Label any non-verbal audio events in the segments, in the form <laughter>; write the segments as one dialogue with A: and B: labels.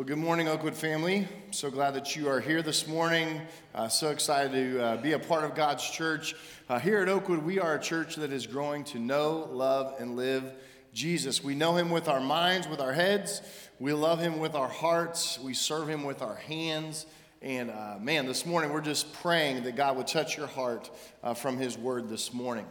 A: Well, good morning, Oakwood family. So glad that you are here this morning. Uh, so excited to uh, be a part of God's church. Uh, here at Oakwood, we are a church that is growing to know, love, and live Jesus. We know him with our minds, with our heads. We love him with our hearts. We serve him with our hands. And uh, man, this morning we're just praying that God would touch your heart uh, from his word this morning.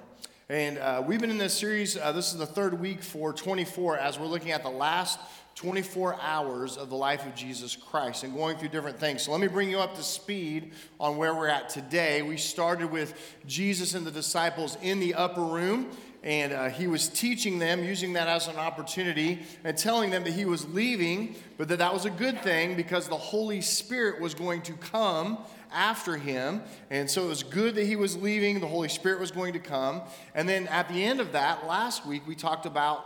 A: And uh, we've been in this series, this is the third week for 24, as we're looking at the last 24 hours of the life of Jesus Christ and going through different things. So let me bring you up to speed on where we're at today. We started with Jesus and the disciples in the upper room, and uh, he was teaching them, using that as an opportunity, and telling them that he was leaving, but that that was a good thing because the Holy Spirit was going to come after him. And so it was good that he was leaving. The Holy Spirit was going to come. And then at the end of that, last week, we talked about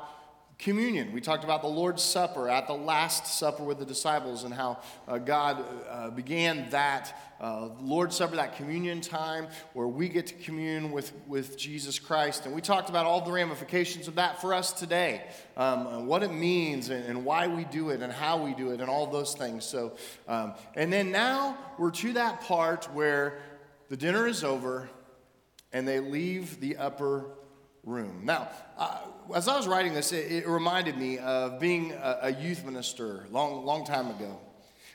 A: communion. We talked about the Lord's Supper at the Last Supper with the disciples and how uh, God uh, began that uh, Lord's Supper, that communion time where we get to commune with, with Jesus Christ. And we talked about all the ramifications of that for us today, um, what it means and, and, why we do it and how we do it and all those things. So, um, and then now we're to that part where the dinner is over and they leave the upper room. Now, uh, as I was writing this, it, it reminded me of being a, a, youth minister long, long time ago.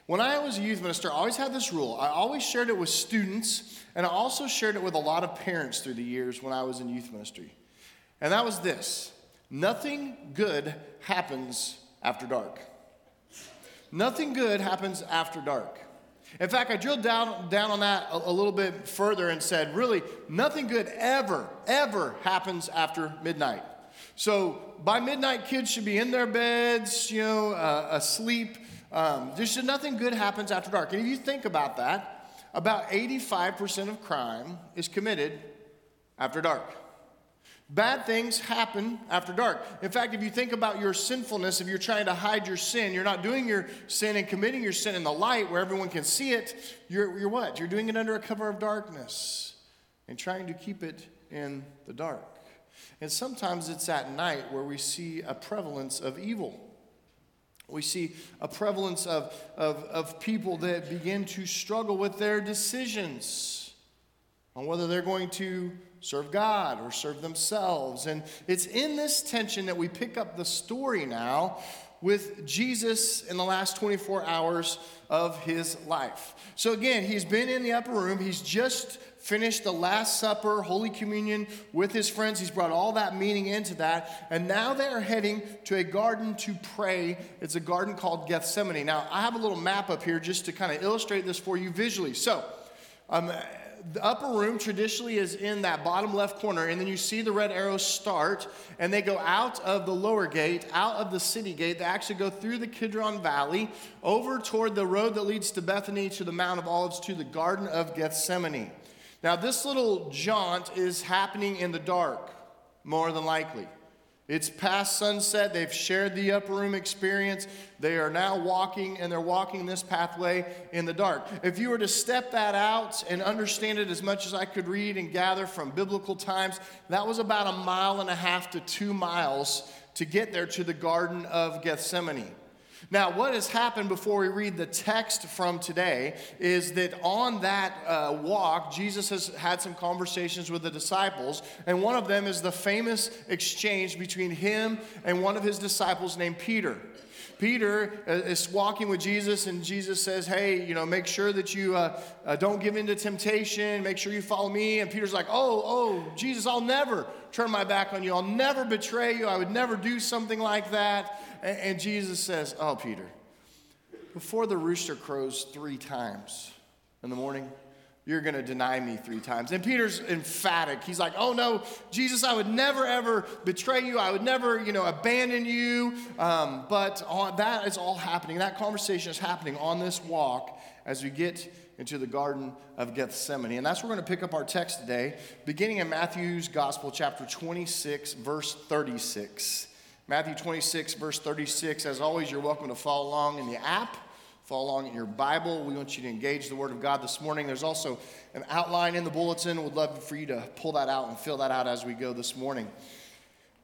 A: When I was a youth minister, I always had this rule. I always shared it with students, and I also shared it with a lot of parents through the years when I was in youth ministry. And that was this nothing good happens after dark. Nothing good happens after dark. In fact, I drilled down, down on that a, a, little bit further and said, really, nothing good ever, ever happens after midnight. So by midnight, kids should be in their beds, you know, uh, asleep. Um, there should nothing good happens after dark. And if you think about that, about 85% of crime is committed after dark. Bad things happen after dark. In fact, if you think about your sinfulness, if you're trying to hide your sin, you're not doing your sin and committing your sin in the light where everyone can see it. You're, you're what? You're doing it under a cover of darkness and trying to keep it in the dark. And sometimes it's at night where we see a prevalence of evil. We see a prevalence of, of, of people that begin to struggle with their decisions on whether they're going to serve God or serve themselves. And it's in this tension that we pick up the story now with Jesus in the last 24 hours of his life. So, again, he's been in the upper room. He's just finished the Last Supper, Holy Communion with his friends. He's brought all that meaning into that. And now they are heading to a garden to pray. It's a garden called Gethsemane. Now, I have a little map up here just to kind of illustrate this for you visually. So, um, the upper room traditionally is in that bottom left corner, and then you see the red arrows start, and they go out of the lower gate, out of the city gate. They actually go through the Kidron Valley, over toward the road that leads to Bethany, to the Mount of Olives, to the Garden of Gethsemane. Now, this little jaunt is happening in the dark, more than likely. It's past sunset. They've shared the upper room experience. They are now walking, and they're walking this pathway in the dark. If you were to step that out and understand it as much as I could read and gather from biblical times, that was about a mile and a half to two miles to get there to the Garden of Gethsemane. Now, what has happened before we read the text from today is that on that uh, walk, Jesus has had some conversations with the disciples, and one of them is the famous exchange between him and one of his disciples named Peter. Peter uh, is walking with Jesus, and Jesus says, Hey, you know, make sure that you uh, uh, don't give in to temptation. Make sure you follow me. And Peter's like, Oh, oh, Jesus, I'll never turn my back on you. I'll never betray you. I would never do something like that. And, and Jesus says, Oh, Peter, before the rooster crows three times in the morning, you're going to deny me three times. And Peter's emphatic. He's like, oh no, Jesus, I would never ever betray you. I would never, you know, abandon you. Um, but on, that is all happening. That conversation is happening on this walk as we get into the Garden of Gethsemane. And that's where we're going to pick up our text today, beginning in Matthew's Gospel, chapter 26, verse 36. Matthew 26, verse 36. As always, you're welcome to follow along in the app follow along in your Bible. We want you to engage the Word of God this morning. There's also an outline in the bulletin. We'd love for you to pull that out and fill that out as we go this morning.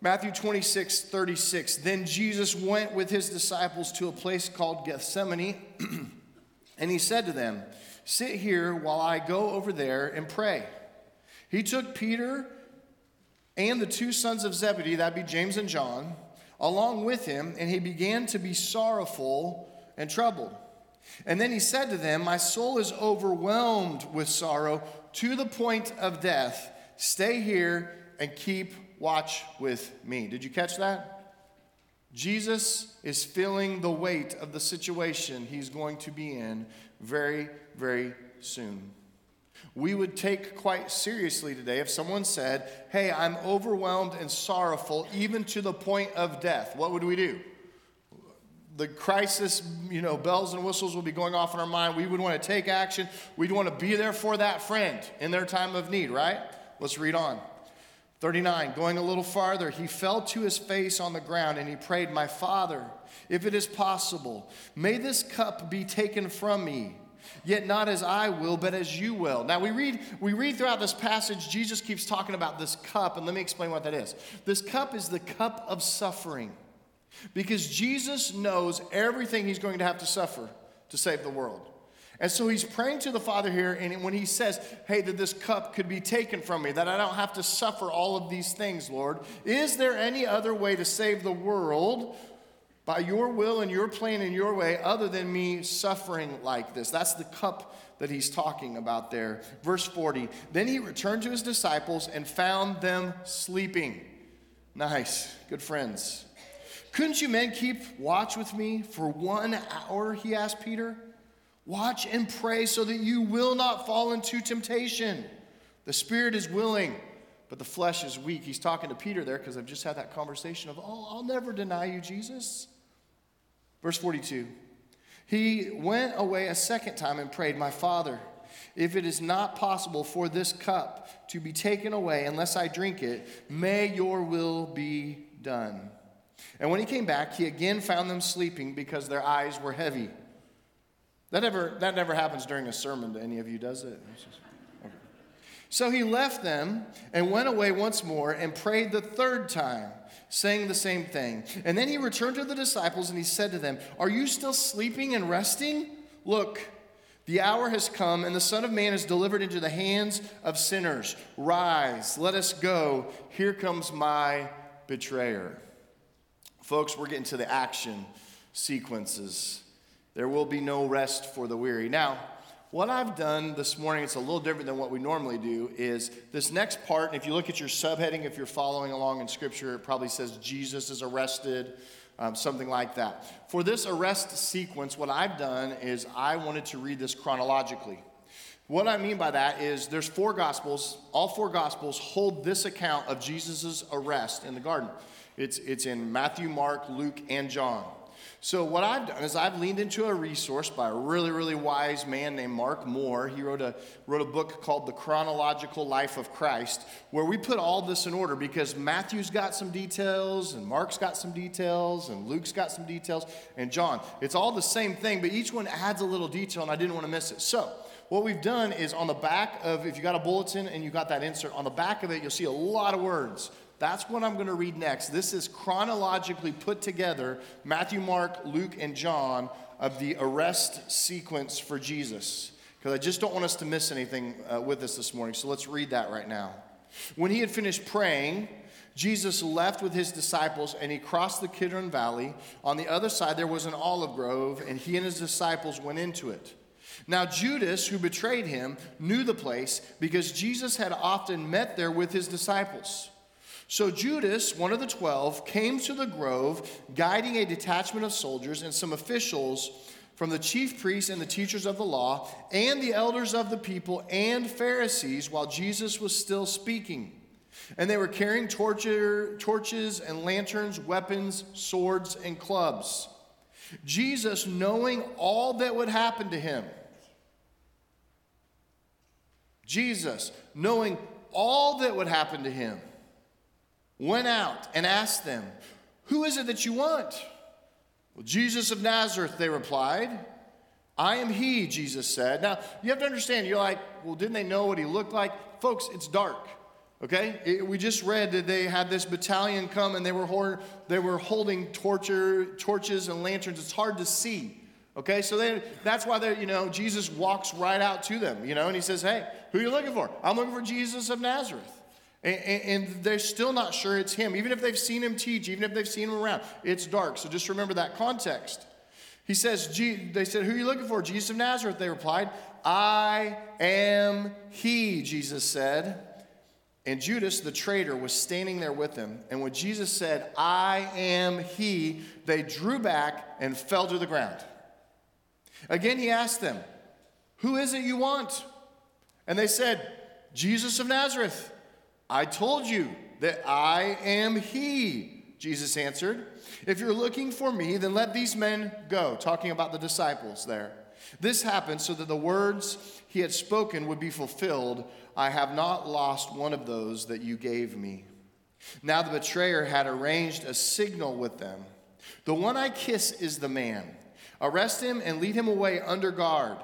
A: Matthew 26, 36. Then Jesus went with his disciples to a place called Gethsemane, <clears throat> and he said to them, Sit here while I go over there and pray. He took Peter and the two sons of Zebedee, that'd be James and John, along with him, and he began to be sorrowful and troubled. And then he said to them, My soul is overwhelmed with sorrow to the point of death. Stay here and keep watch with me. Did you catch that? Jesus is feeling the weight of the situation he's going to be in very, very soon. We would take quite seriously today if someone said, Hey, I'm overwhelmed and sorrowful, even to the point of death. What would we do? The crisis, you know, bells and whistles will be going off in our mind. We would want to take action. We'd want to be there for that friend in their time of need, right? Let's read on. 39, going a little farther, he fell to his face on the ground and he prayed, My Father, if it is possible, may this cup be taken from me. Yet not as I will, but as you will. Now we read, we read throughout this passage, Jesus keeps talking about this cup, and let me explain what that is. This cup is the cup of suffering. Because Jesus knows everything he's going to have to suffer to save the world. And so he's praying to the Father here, and when he says, Hey, that this cup could be taken from me, that I don't have to suffer all of these things, Lord, is there any other way to save the world by your will and your plan and your way other than me suffering like this? That's the cup that he's talking about there. Verse 40 Then he returned to his disciples and found them sleeping. Nice, good friends. Couldn't you men keep watch with me for one hour? He asked Peter. Watch and pray so that you will not fall into temptation. The spirit is willing, but the flesh is weak. He's talking to Peter there because I've just had that conversation of, oh, I'll never deny you, Jesus. Verse 42 He went away a second time and prayed, My Father, if it is not possible for this cup to be taken away unless I drink it, may your will be done. And when he came back, he again found them sleeping because their eyes were heavy. That never, that never happens during a sermon to any of you, does it? So he left them and went away once more and prayed the third time, saying the same thing. And then he returned to the disciples and he said to them, Are you still sleeping and resting? Look, the hour has come, and the Son of Man is delivered into the hands of sinners. Rise, let us go. Here comes my betrayer. Folks, we're getting to the action sequences there will be no rest for the weary. Now, what I've done this morning, it's a little different than what we normally do, is this next part, and if you look at your subheading, if you're following along in Scripture, it probably says Jesus is arrested, um, something like that. For this arrest sequence, what I've done is I wanted to read this chronologically. What I mean by that is there's four gospels. All four gospels hold this account of Jesus' arrest in the garden. It's, it's in Matthew, Mark, Luke, and John. So, what I've done is I've leaned into a resource by a really, really wise man named Mark Moore. He wrote a, wrote a book called The Chronological Life of Christ, where we put all this in order because Matthew's got some details, and Mark's got some details, and Luke's got some details, and John. It's all the same thing, but each one adds a little detail, and I didn't want to miss it. So, what we've done is on the back of, if you got a bulletin and you got that insert, on the back of it, you'll see a lot of words that's what I'm going to read next. This is chronologically put together Matthew, Mark, Luke, and John of the arrest sequence for Jesus. Because I just don't want us to miss anything uh, with us this morning. So let's read that right now. When he had finished praying, Jesus left with his disciples and he crossed the Kidron Valley. On the other side, there was an olive grove, and he and his disciples went into it. Now, Judas, who betrayed him, knew the place because Jesus had often met there with his disciples. So Judas, one of the twelve, came to the grove, guiding a detachment of soldiers and some officials from the chief priests and the teachers of the law, and the elders of the people and Pharisees, while Jesus was still speaking. And they were carrying torture, torches and lanterns, weapons, swords, and clubs. Jesus, knowing all that would happen to him, Jesus, knowing all that would happen to him, went out and asked them, Who is it that you want? Well, Jesus of Nazareth, they replied. I am he, Jesus said. Now, you have to understand, you're like, well, didn't they know what he looked like? Folks, it's dark. Okay? It, we just read that they had this battalion come and they were, they were holding torture, torches and lanterns. It's hard to see. Okay? So they, that's why they, you know, Jesus walks right out to them, you know, and he says, Hey, who are you looking for? I'm looking for Jesus of Nazareth. And, and, and they're still not sure it's him. Even if they've seen him teach, even if they've seen him around, it's dark. So just remember that context. He says, They said, Who are you looking for? Jesus of Nazareth. They replied, I am he, Jesus said. And Judas, the traitor, was standing there with him. And when Jesus said, I am he, they drew back and fell to the ground. Again, he asked them, Who is it you want? And they said, Jesus of Nazareth. I told you that I am he, Jesus answered. If you're looking for me, then let these men go. Talking about the disciples there. This happened so that the words he had spoken would be fulfilled I have not lost one of those that you gave me. Now the betrayer had arranged a signal with them. The one I kiss is the man. Arrest him and lead him away under guard.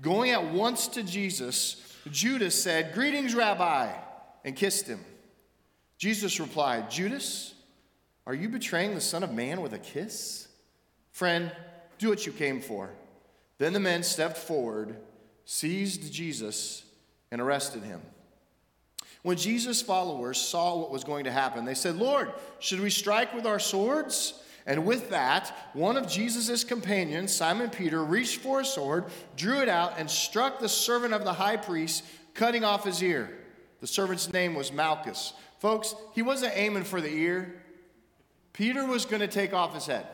A: Going at once to Jesus, Judas said, Greetings, Rabbi, and kissed him. Jesus replied, Judas, are you betraying the Son of Man with a kiss? Friend, do what you came for. Then the men stepped forward, seized Jesus, and arrested him. When Jesus' followers saw what was going to happen, they said, Lord, should we strike with our swords? And with that, one of Jesus' companions, Simon Peter, reached for a sword, drew it out, and struck the servant of the high priest, cutting off his ear. The servant's name was Malchus. Folks, he wasn't aiming for the ear, Peter was going to take off his head.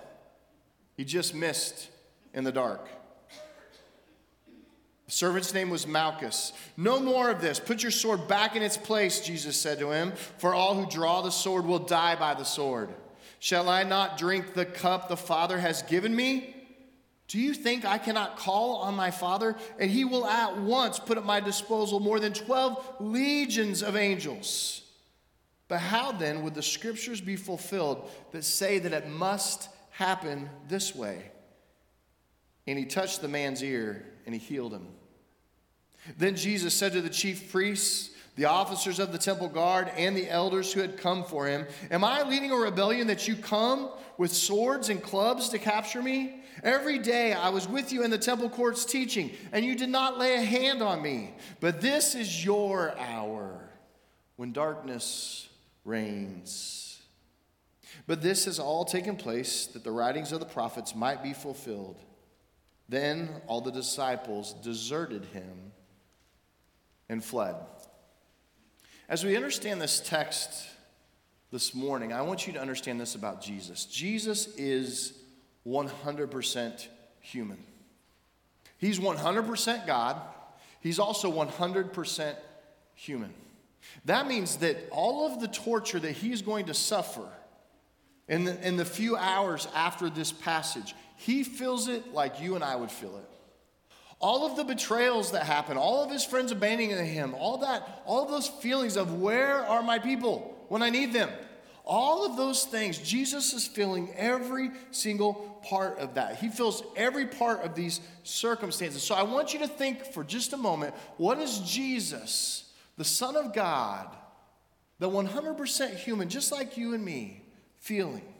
A: He just missed in the dark. The servant's name was Malchus. No more of this. Put your sword back in its place, Jesus said to him, for all who draw the sword will die by the sword. Shall I not drink the cup the Father has given me? Do you think I cannot call on my Father, and he will at once put at my disposal more than 12 legions of angels? But how then would the scriptures be fulfilled that say that it must happen this way? And he touched the man's ear and he healed him. Then Jesus said to the chief priests, the officers of the temple guard, and the elders who had come for him, Am I leading a rebellion that you come with swords and clubs to capture me? Every day I was with you in the temple courts teaching, and you did not lay a hand on me. But this is your hour when darkness reigns. But this has all taken place that the writings of the prophets might be fulfilled. Then all the disciples deserted him and fled. As we understand this text this morning, I want you to understand this about Jesus. Jesus is 100% human. He's 100% God, he's also 100% human. That means that all of the torture that he's going to suffer in the, in the few hours after this passage, he feels it like you and I would feel it. All of the betrayals that happen, all of his friends abandoning him, all that, all those feelings of where are my people when I need them? All of those things, Jesus is feeling every single part of that. He feels every part of these circumstances. So I want you to think for just a moment what is Jesus, the Son of God, the 100% human, just like you and me, feeling?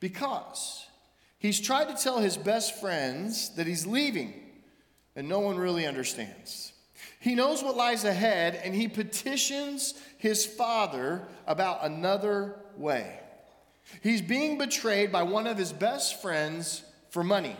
A: Because he's tried to tell his best friends that he's leaving, and no one really understands. He knows what lies ahead, and he petitions his father about another way. He's being betrayed by one of his best friends for money.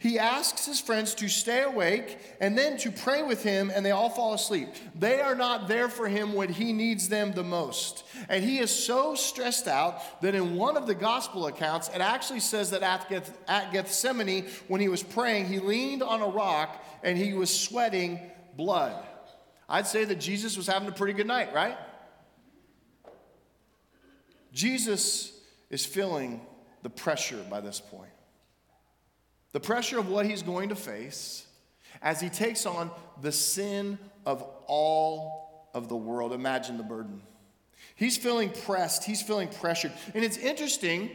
A: He asks his friends to stay awake and then to pray with him, and they all fall asleep. They are not there for him when he needs them the most. And he is so stressed out that in one of the gospel accounts, it actually says that at Gethsemane, when he was praying, he leaned on a rock and he was sweating blood. I'd say that Jesus was having a pretty good night, right? Jesus is feeling the pressure by this point. The pressure of what he's going to face as he takes on the sin of all of the world. Imagine the burden. He's feeling pressed, he's feeling pressured. And it's interesting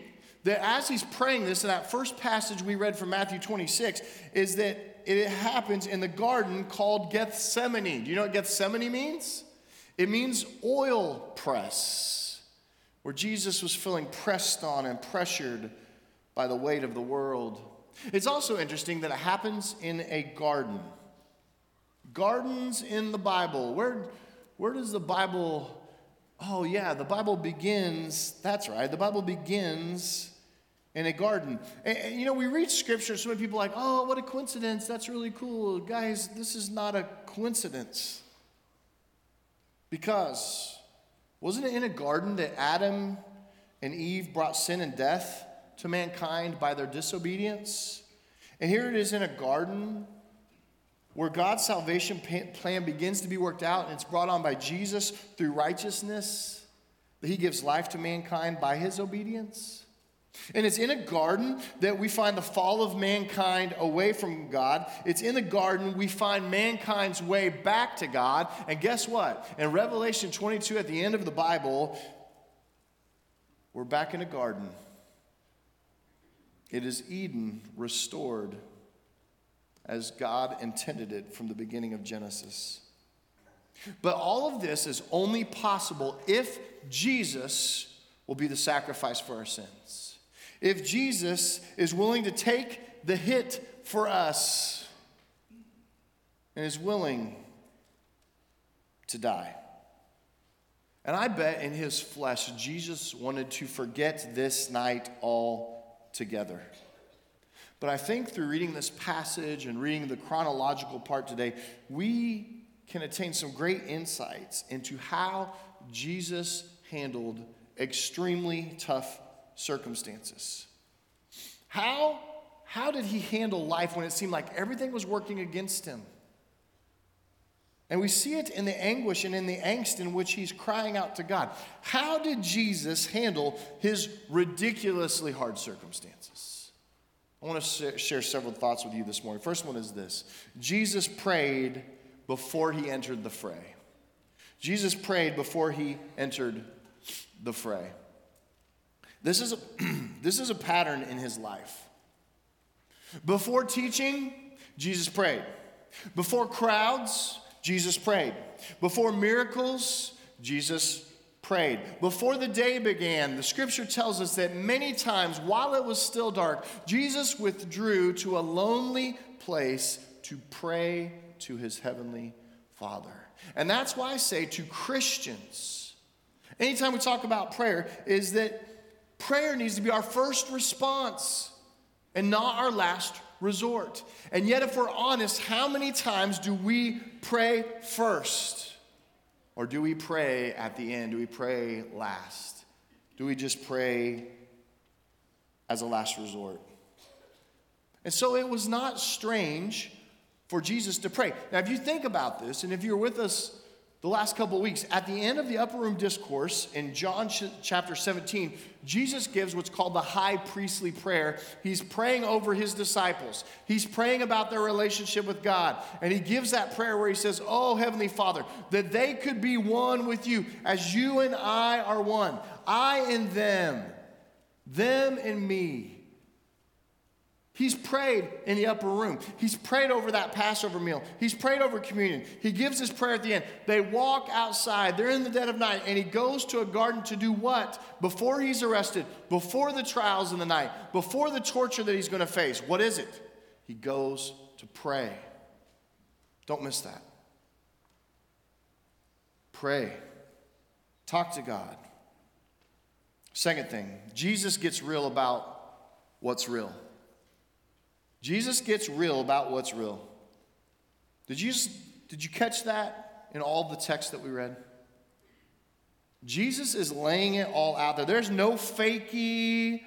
A: that as he's praying this in that first passage we read from Matthew 26, is that it happens in the garden called Gethsemane. Do you know what Gethsemane means? It means oil press, where Jesus was feeling pressed on and pressured by the weight of the world. It's also interesting that it happens in a garden. Gardens in the Bible. Where, where does the Bible, oh, yeah, the Bible begins, that's right, the Bible begins in a garden. And, and, you know, we read scripture, so many people are like, oh, what a coincidence, that's really cool. Guys, this is not a coincidence. Because wasn't it in a garden that Adam and Eve brought sin and death to mankind by their disobedience? And here it is in a garden where God's salvation plan begins to be worked out and it's brought on by Jesus through righteousness, that he gives life to mankind by his obedience. And it's in a garden that we find the fall of mankind away from God. It's in the garden we find mankind's way back to God. And guess what? In Revelation 22, at the end of the Bible, we're back in a garden. It is Eden restored as God intended it from the beginning of Genesis. But all of this is only possible if Jesus will be the sacrifice for our sins if Jesus is willing to take the hit for us and is willing to die. And I bet in his flesh, Jesus wanted to forget this night altogether. But I think through reading this passage and reading the chronological part today, we can attain some great insights into how Jesus handled extremely tough circumstances. How, how did he handle life when it seemed like everything was working against him? And we see it in the anguish and in the angst in which he's crying out to God. How did Jesus handle his ridiculously hard circumstances? I want to share several thoughts with you this morning. First one is this Jesus prayed before he entered the fray. Jesus prayed before he entered the fray. This is a, <clears throat> this is a pattern in his life. Before teaching, Jesus prayed. Before crowds, Jesus prayed. Before miracles, Jesus prayed. Before the day began, the scripture tells us that many times while it was still dark, Jesus withdrew to a lonely place to pray to his heavenly Father. And that's why I say to Christians, anytime we talk about prayer, is that Prayer needs to be our first response and not our last resort. And yet, if we're honest, how many times do we pray first? Or do we pray at the end? Do we pray last? Do we just pray as a last resort? And so it was not strange for Jesus to pray. Now, if you think about this, and if you're with us the last couple of weeks. At the end of the upper room discourse in John chapter 17, Jesus gives what's called the high priestly prayer. He's praying over his disciples, he's praying about their relationship with God. And he gives that prayer where he says, Oh, Heavenly Father, that they could be one with you as you and I are one. I and them, them and me. He's prayed in the upper room. He's prayed over that Passover meal. He's prayed over communion. He gives his prayer at the end. They walk outside. They're in the dead of night, and he goes to a garden to do what? Before he's arrested, before the trials in the night, before the torture that he's going to face. What is it? He goes to pray. Don't miss that. Pray. Talk to God. Second thing, Jesus gets real about what's real. Jesus gets real about what's real. Did you, did you catch that in all the text that we read? Jesus is laying it all out there. There's no fakey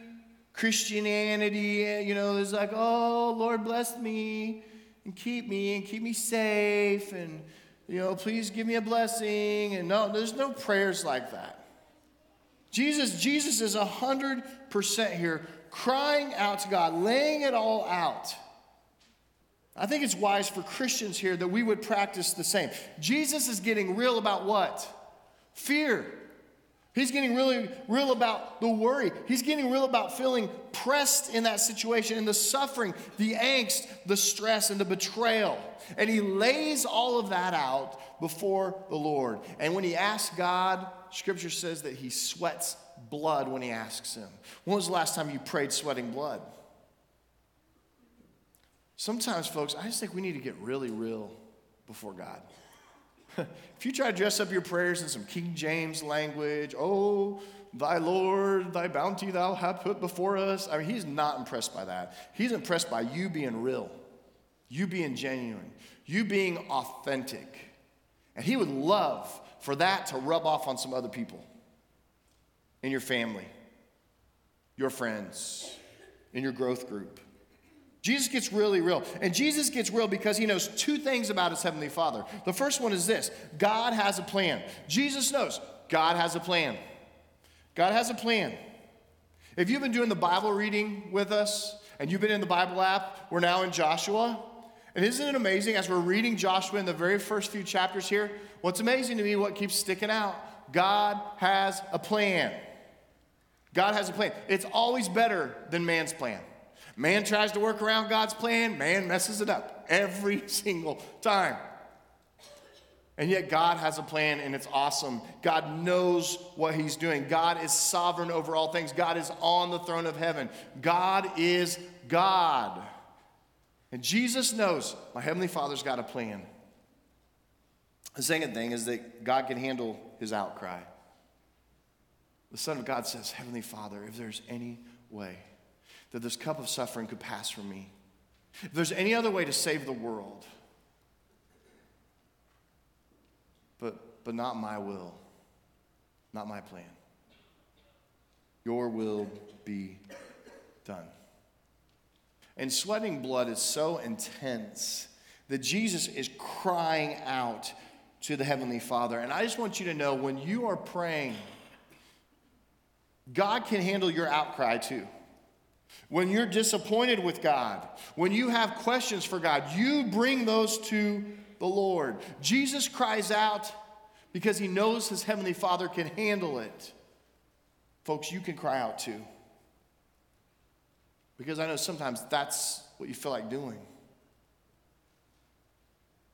A: Christianity, you know, there's like, oh, Lord bless me and keep me and keep me safe and, you know, please give me a blessing. And no, there's no prayers like that. Jesus, Jesus is 100% here crying out to God, laying it all out. I think it's wise for Christians here that we would practice the same. Jesus is getting real about what? Fear. He's getting really real about the worry. He's getting real about feeling pressed in that situation and the suffering, the angst, the stress, and the betrayal. And he lays all of that out before the Lord. And when he asks God, scripture says that he sweats blood when he asks him. When was the last time you prayed sweating blood? Sometimes, folks, I just think we need to get really real before God. <laughs> if you try to dress up your prayers in some King James language, oh, thy Lord, thy bounty thou hast put before us, I mean, he's not impressed by that. He's impressed by you being real, you being genuine, you being authentic. And he would love for that to rub off on some other people in your family, your friends, in your growth group. Jesus gets really real. And Jesus gets real because he knows two things about his heavenly Father. The first one is this God has a plan. Jesus knows God has a plan. God has a plan. If you've been doing the Bible reading with us and you've been in the Bible app, we're now in Joshua. And isn't it amazing as we're reading Joshua in the very first few chapters here? What's amazing to me, what keeps sticking out, God has a plan. God has a plan. It's always better than man's plan. Man tries to work around God's plan, man messes it up every <laughs> single time. And yet, God has a plan and it's awesome. God knows what He's doing. God is sovereign over all things. God is on the throne of heaven. God is God. And Jesus knows my Heavenly Father's got a plan. The second thing is that God can handle His outcry. The Son of God says, Heavenly Father, if there's any way that this cup of suffering could pass from me. If there's any other way to save the world, but, but not my will, not my plan. Your will be done. And sweating blood is so intense that Jesus is crying out to the Heavenly Father. And I just want you to know when you are praying, God can handle your outcry too. When you're disappointed with God, when you have questions for God, you bring those to the Lord. Jesus cries out because he knows his heavenly Father can handle it. Folks, you can cry out too. Because I know sometimes that's what you feel like doing.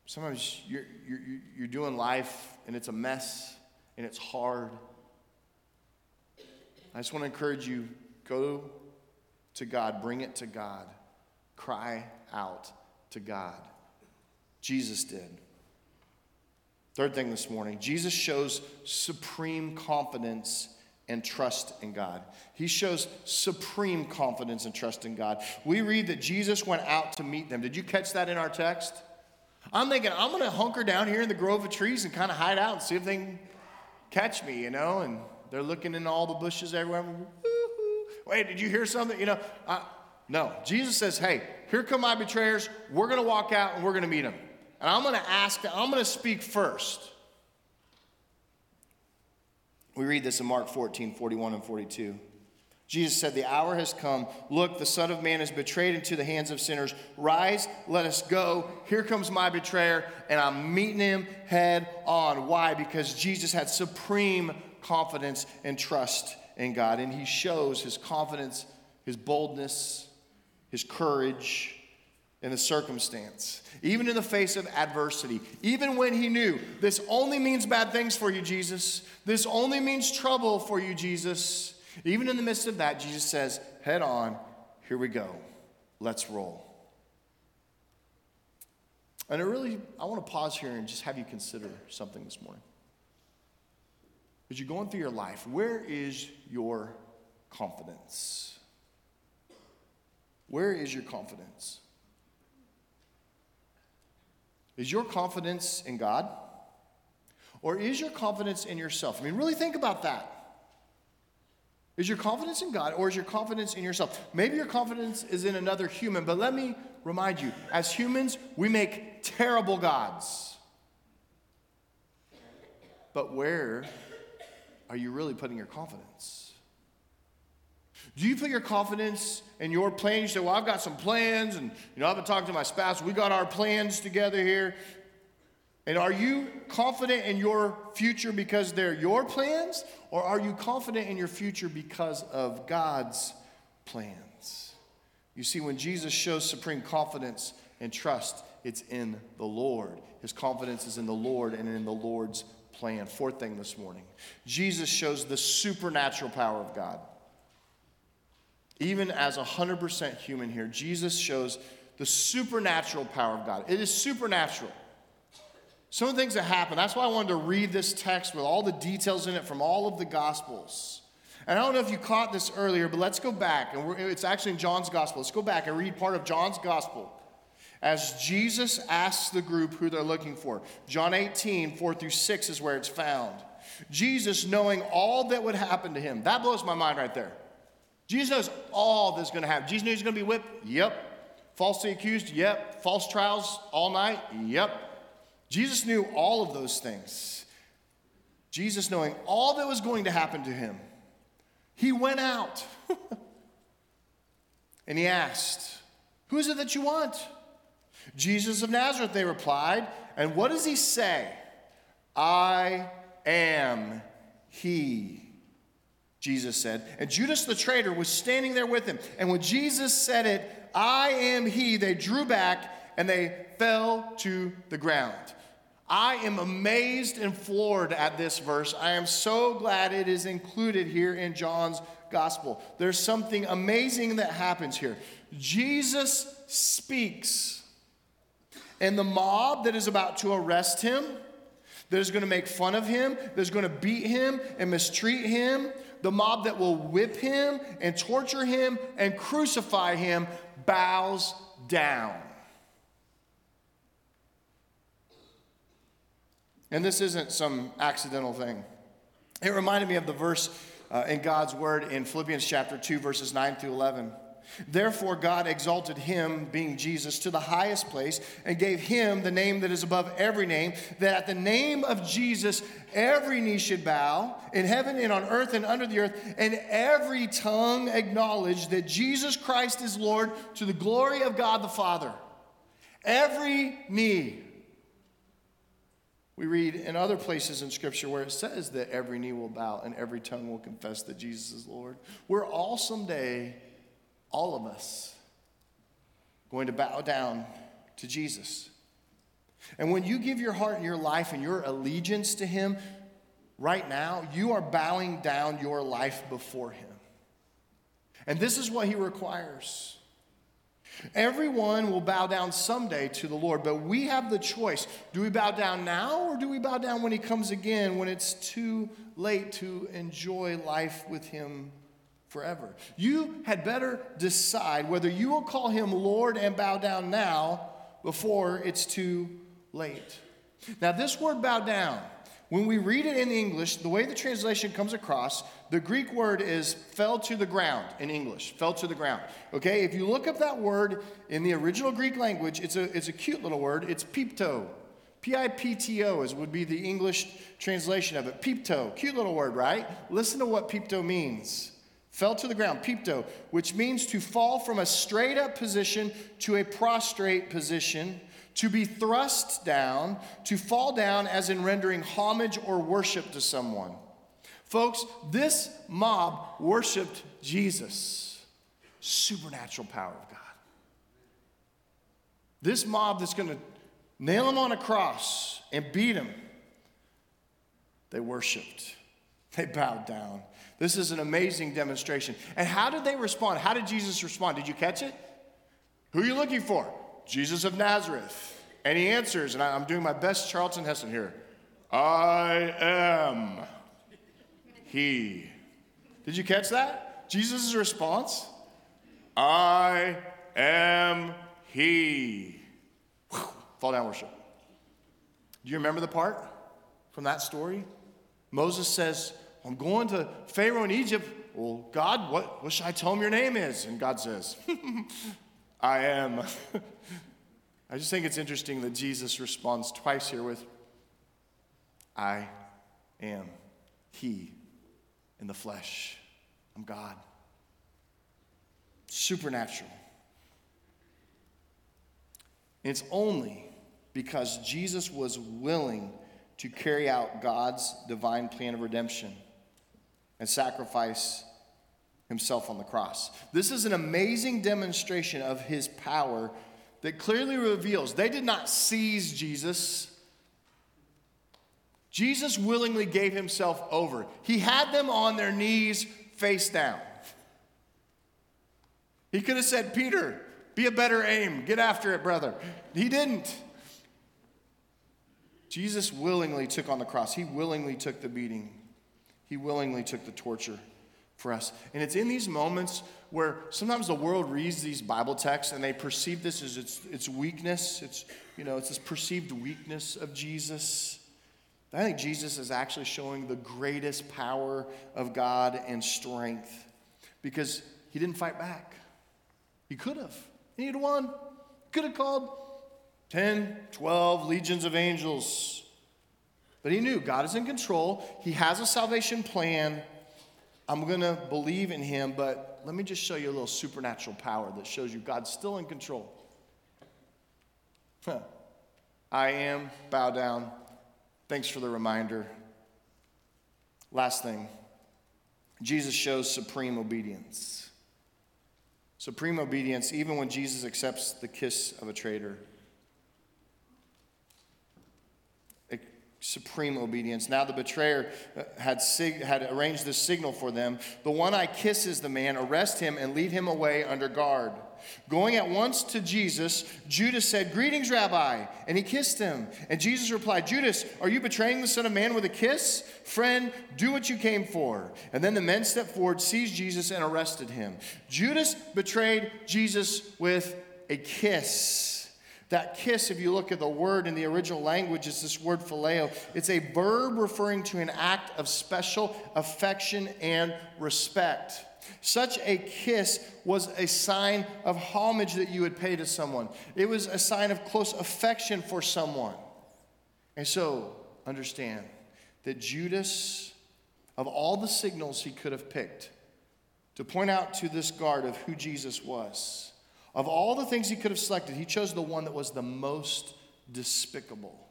A: Sometimes you're, you're, you're doing life and it's a mess and it's hard. I just want to encourage you go to God, bring it to God, cry out to God. Jesus did. Third thing this morning Jesus shows supreme confidence and trust in God. He shows supreme confidence and trust in God. We read that Jesus went out to meet them. Did you catch that in our text? I'm thinking, I'm going to hunker down here in the grove of trees and kind of hide out and see if they can catch me, you know? And they're looking in all the bushes everywhere. Wait, did you hear something? You know, uh, no. Jesus says, hey, here come my betrayers. We're going to walk out and we're going to meet them. And I'm going to ask, I'm going to speak first. We read this in Mark 14, 41 and 42. Jesus said, The hour has come. Look, the Son of Man is betrayed into the hands of sinners. Rise, let us go. Here comes my betrayer, and I'm meeting him head on. Why? Because Jesus had supreme confidence and trust in God. And he shows his confidence, his boldness, his courage in the circumstance, even in the face of adversity, even when he knew this only means bad things for you, Jesus. This only means trouble for you, Jesus. Even in the midst of that, Jesus says, Head on, here we go. Let's roll. And I really, I want to pause here and just have you consider something this morning. As you're going through your life, where is your confidence? Where is your confidence? Is your confidence in God? Or is your confidence in yourself? I mean, really think about that. Is your confidence in God or is your confidence in yourself? Maybe your confidence is in another human, but let me remind you as humans, we make terrible gods. But where are you really putting your confidence? Do you put your confidence in your plans? You say, Well, I've got some plans, and you know, I've been talking to my spouse, we got our plans together here. And are you confident in your future because they're your plans, or are you confident in your future because of God's plans? You see, when Jesus shows supreme confidence and trust, it's in the Lord. His confidence is in the Lord and in the Lord's plan. Fourth thing this morning Jesus shows the supernatural power of God. Even as 100% human here, Jesus shows the supernatural power of God. It is supernatural. Some of the things that happen, that's why I wanted to read this text with all the details in it from all of the Gospels. And I don't know if you caught this earlier, but let's go back. And it's actually in John's Gospel. Let's go back and read part of John's Gospel as Jesus asks the group who they're looking for. John 18, 4 through 6 is where it's found. Jesus knowing all that would happen to him. That blows my mind right there. Jesus knows all that's going to happen. Jesus knew he's going to be whipped? Yep. Falsely accused? Yep. False trials all night? Yep. Jesus knew all of those things. Jesus, knowing all that was going to happen to him, he went out <laughs> and he asked, Who is it that you want? Jesus of Nazareth, they replied. And what does he say? I am he. Jesus said. And Judas the traitor was standing there with him. And when Jesus said it, I am he, they drew back and they fell to the ground. I am amazed and floored at this verse. I am so glad it is included here in John's gospel. There's something amazing that happens here. Jesus speaks, and the mob that is about to arrest him, that is going to make fun of him, that is going to beat him and mistreat him, the mob that will whip him and torture him and crucify him, bows down. And this isn't some accidental thing. It reminded me of the verse uh, in God's word in Philippians chapter 2, verses 9 through 11. Therefore, God exalted him, being Jesus, to the highest place and gave him the name that is above every name, that at the name of Jesus every knee should bow in heaven and on earth and under the earth, and every tongue acknowledge that Jesus Christ is Lord to the glory of God the Father. Every knee we read in other places in Scripture where it says that every knee will bow and every tongue will confess that Jesus is Lord. We're all someday, all of us, going to bow down to Jesus. And when you give your heart and your life and your allegiance to Him, right now, you are bowing down your life before Him. And this is what He requires. Everyone will bow down someday to the Lord, but we have the choice. Do we bow down now or do we bow down when He comes again, when it's too late to enjoy life with Him forever? You had better decide whether you will call Him Lord and bow down now before it's too late. Now, this word bow down when we read it in English, the way the translation comes across, the Greek word is fell to the ground in English, fell to the ground. Okay, if you look up that word in the original Greek language, it's a, it's a cute little word. It's pipto. P I P T O is would be the English translation of it. Pipto, cute little word, right? Listen to what pipto means. Fell to the ground, pipto, which means to fall from a straight up position to a prostrate position to be thrust down, to fall down as in rendering homage or worship to someone. Folks, this mob worshiped Jesus. Supernatural power of God. This mob that's going to nail him on a cross and beat him, they worshiped. They bowed down. This is an amazing demonstration. And how did they respond? How did Jesus respond? Did you catch it? Who are you looking for? Jesus of Nazareth. And he answers, and I'm doing my best Charlton Heston here I am he. Did you catch that? Jesus' response? I am he. Whew, fall down worship. Do you remember the part from that story? Moses says, I'm going to Pharaoh in Egypt. Well, God, what, what should I tell him your name is? And God says, <laughs> I am. <laughs> I just think it's interesting that Jesus responds twice here with, I am He in the flesh. I'm God. Supernatural. And it's only because Jesus was willing to carry out God's divine plan of redemption and sacrifice himself on the cross. This is an amazing demonstration of his power that clearly reveals they did not seize Jesus. Jesus willingly gave himself over. He had them on their knees face down. He could have said, Peter, be a better aim. Get after it, brother. He didn't. Jesus willingly took on the cross, he willingly took the beating, he willingly took the torture for us. And it's in these moments where sometimes the world reads these Bible texts and they perceive this as its, its weakness. It's, you know, it's this perceived weakness of Jesus. I think Jesus is actually showing the greatest power of God and strength because he didn't fight back. He could have. He had won. Could have called 10, 12 legions of angels. But he knew God is in control. He has a salvation plan. I'm going to believe in him, but let me just show you a little supernatural power that shows you God's still in control. Huh. I am, bow down. Thanks for the reminder. Last thing Jesus shows supreme obedience. Supreme obedience, even when Jesus accepts the kiss of a traitor. Supreme obedience. Now the betrayer uh, had, sig- had arranged this signal for them. The one I kisses the man, arrest him, and lead him away under guard. Going at once to Jesus, Judas said, Greetings, Rabbi. And he kissed him. And Jesus replied, Judas, are you betraying the Son of Man with a kiss? Friend, do what you came for. And then the men stepped forward, seized Jesus, and arrested him. Judas betrayed Jesus with a kiss. That kiss, if you look at the word in the original language, is this word phileo. It's a verb referring to an act of special affection and respect. Such a kiss was a sign of homage that you would pay to someone, it was a sign of close affection for someone. And so, understand that Judas, of all the signals he could have picked to point out to this guard of who Jesus was, of all the things he could have selected, he chose the one that was the most despicable.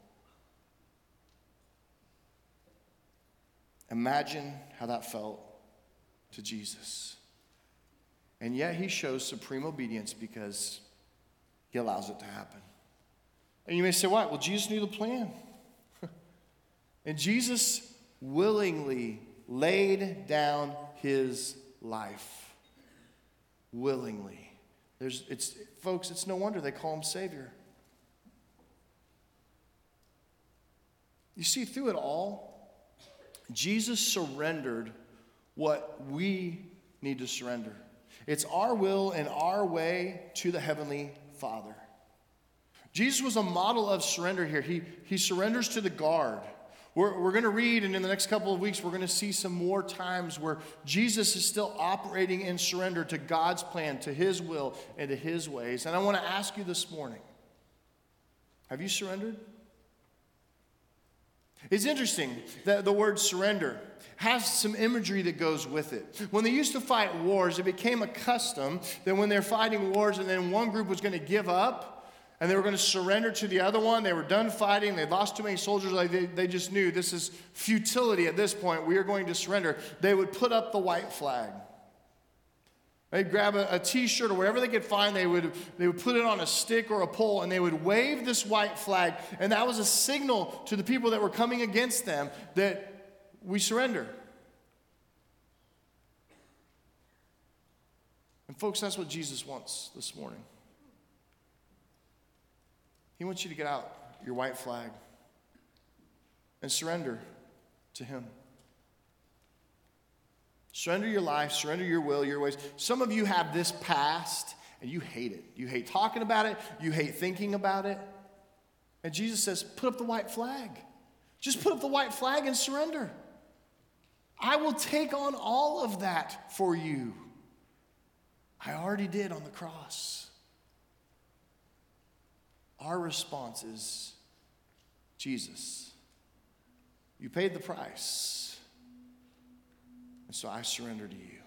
A: Imagine how that felt to Jesus. And yet he shows supreme obedience because he allows it to happen. And you may say, what? Well, Jesus knew the plan. <laughs> and Jesus willingly laid down his life. Willingly. There's, it's, folks, it's no wonder they call him Savior. You see, through it all, Jesus surrendered what we need to surrender. It's our will and our way to the Heavenly Father. Jesus was a model of surrender here. He, he surrenders to the guard. We're, we're going to read, and in the next couple of weeks, we're going to see some more times where Jesus is still operating in surrender to God's plan, to His will, and to His ways. And I want to ask you this morning have you surrendered? It's interesting that the word surrender has some imagery that goes with it. When they used to fight wars, it became a custom that when they're fighting wars and then one group was going to give up, and they were going to surrender to the other one. They were done fighting. They lost too many soldiers. Like they, they just knew this is futility at this point. We are going to surrender. They would put up the white flag. They'd grab a a t-shirt or whatever they could find. They would, they would put it on a stick or a pole and they would wave this white flag. And that was a signal to the people that were coming against them that we surrender. And folks, that's what Jesus wants this morning. He wants you to get out your white flag and surrender to Him. Surrender your life, surrender your will, your ways. Some of you have this past and you hate it. You hate talking about it, you hate thinking about it. And Jesus says, put up the white flag. Just put up the white flag and surrender. I will take on all of that for you. I already did on the cross. Our response is Jesus, you paid the price. And so I surrender to you.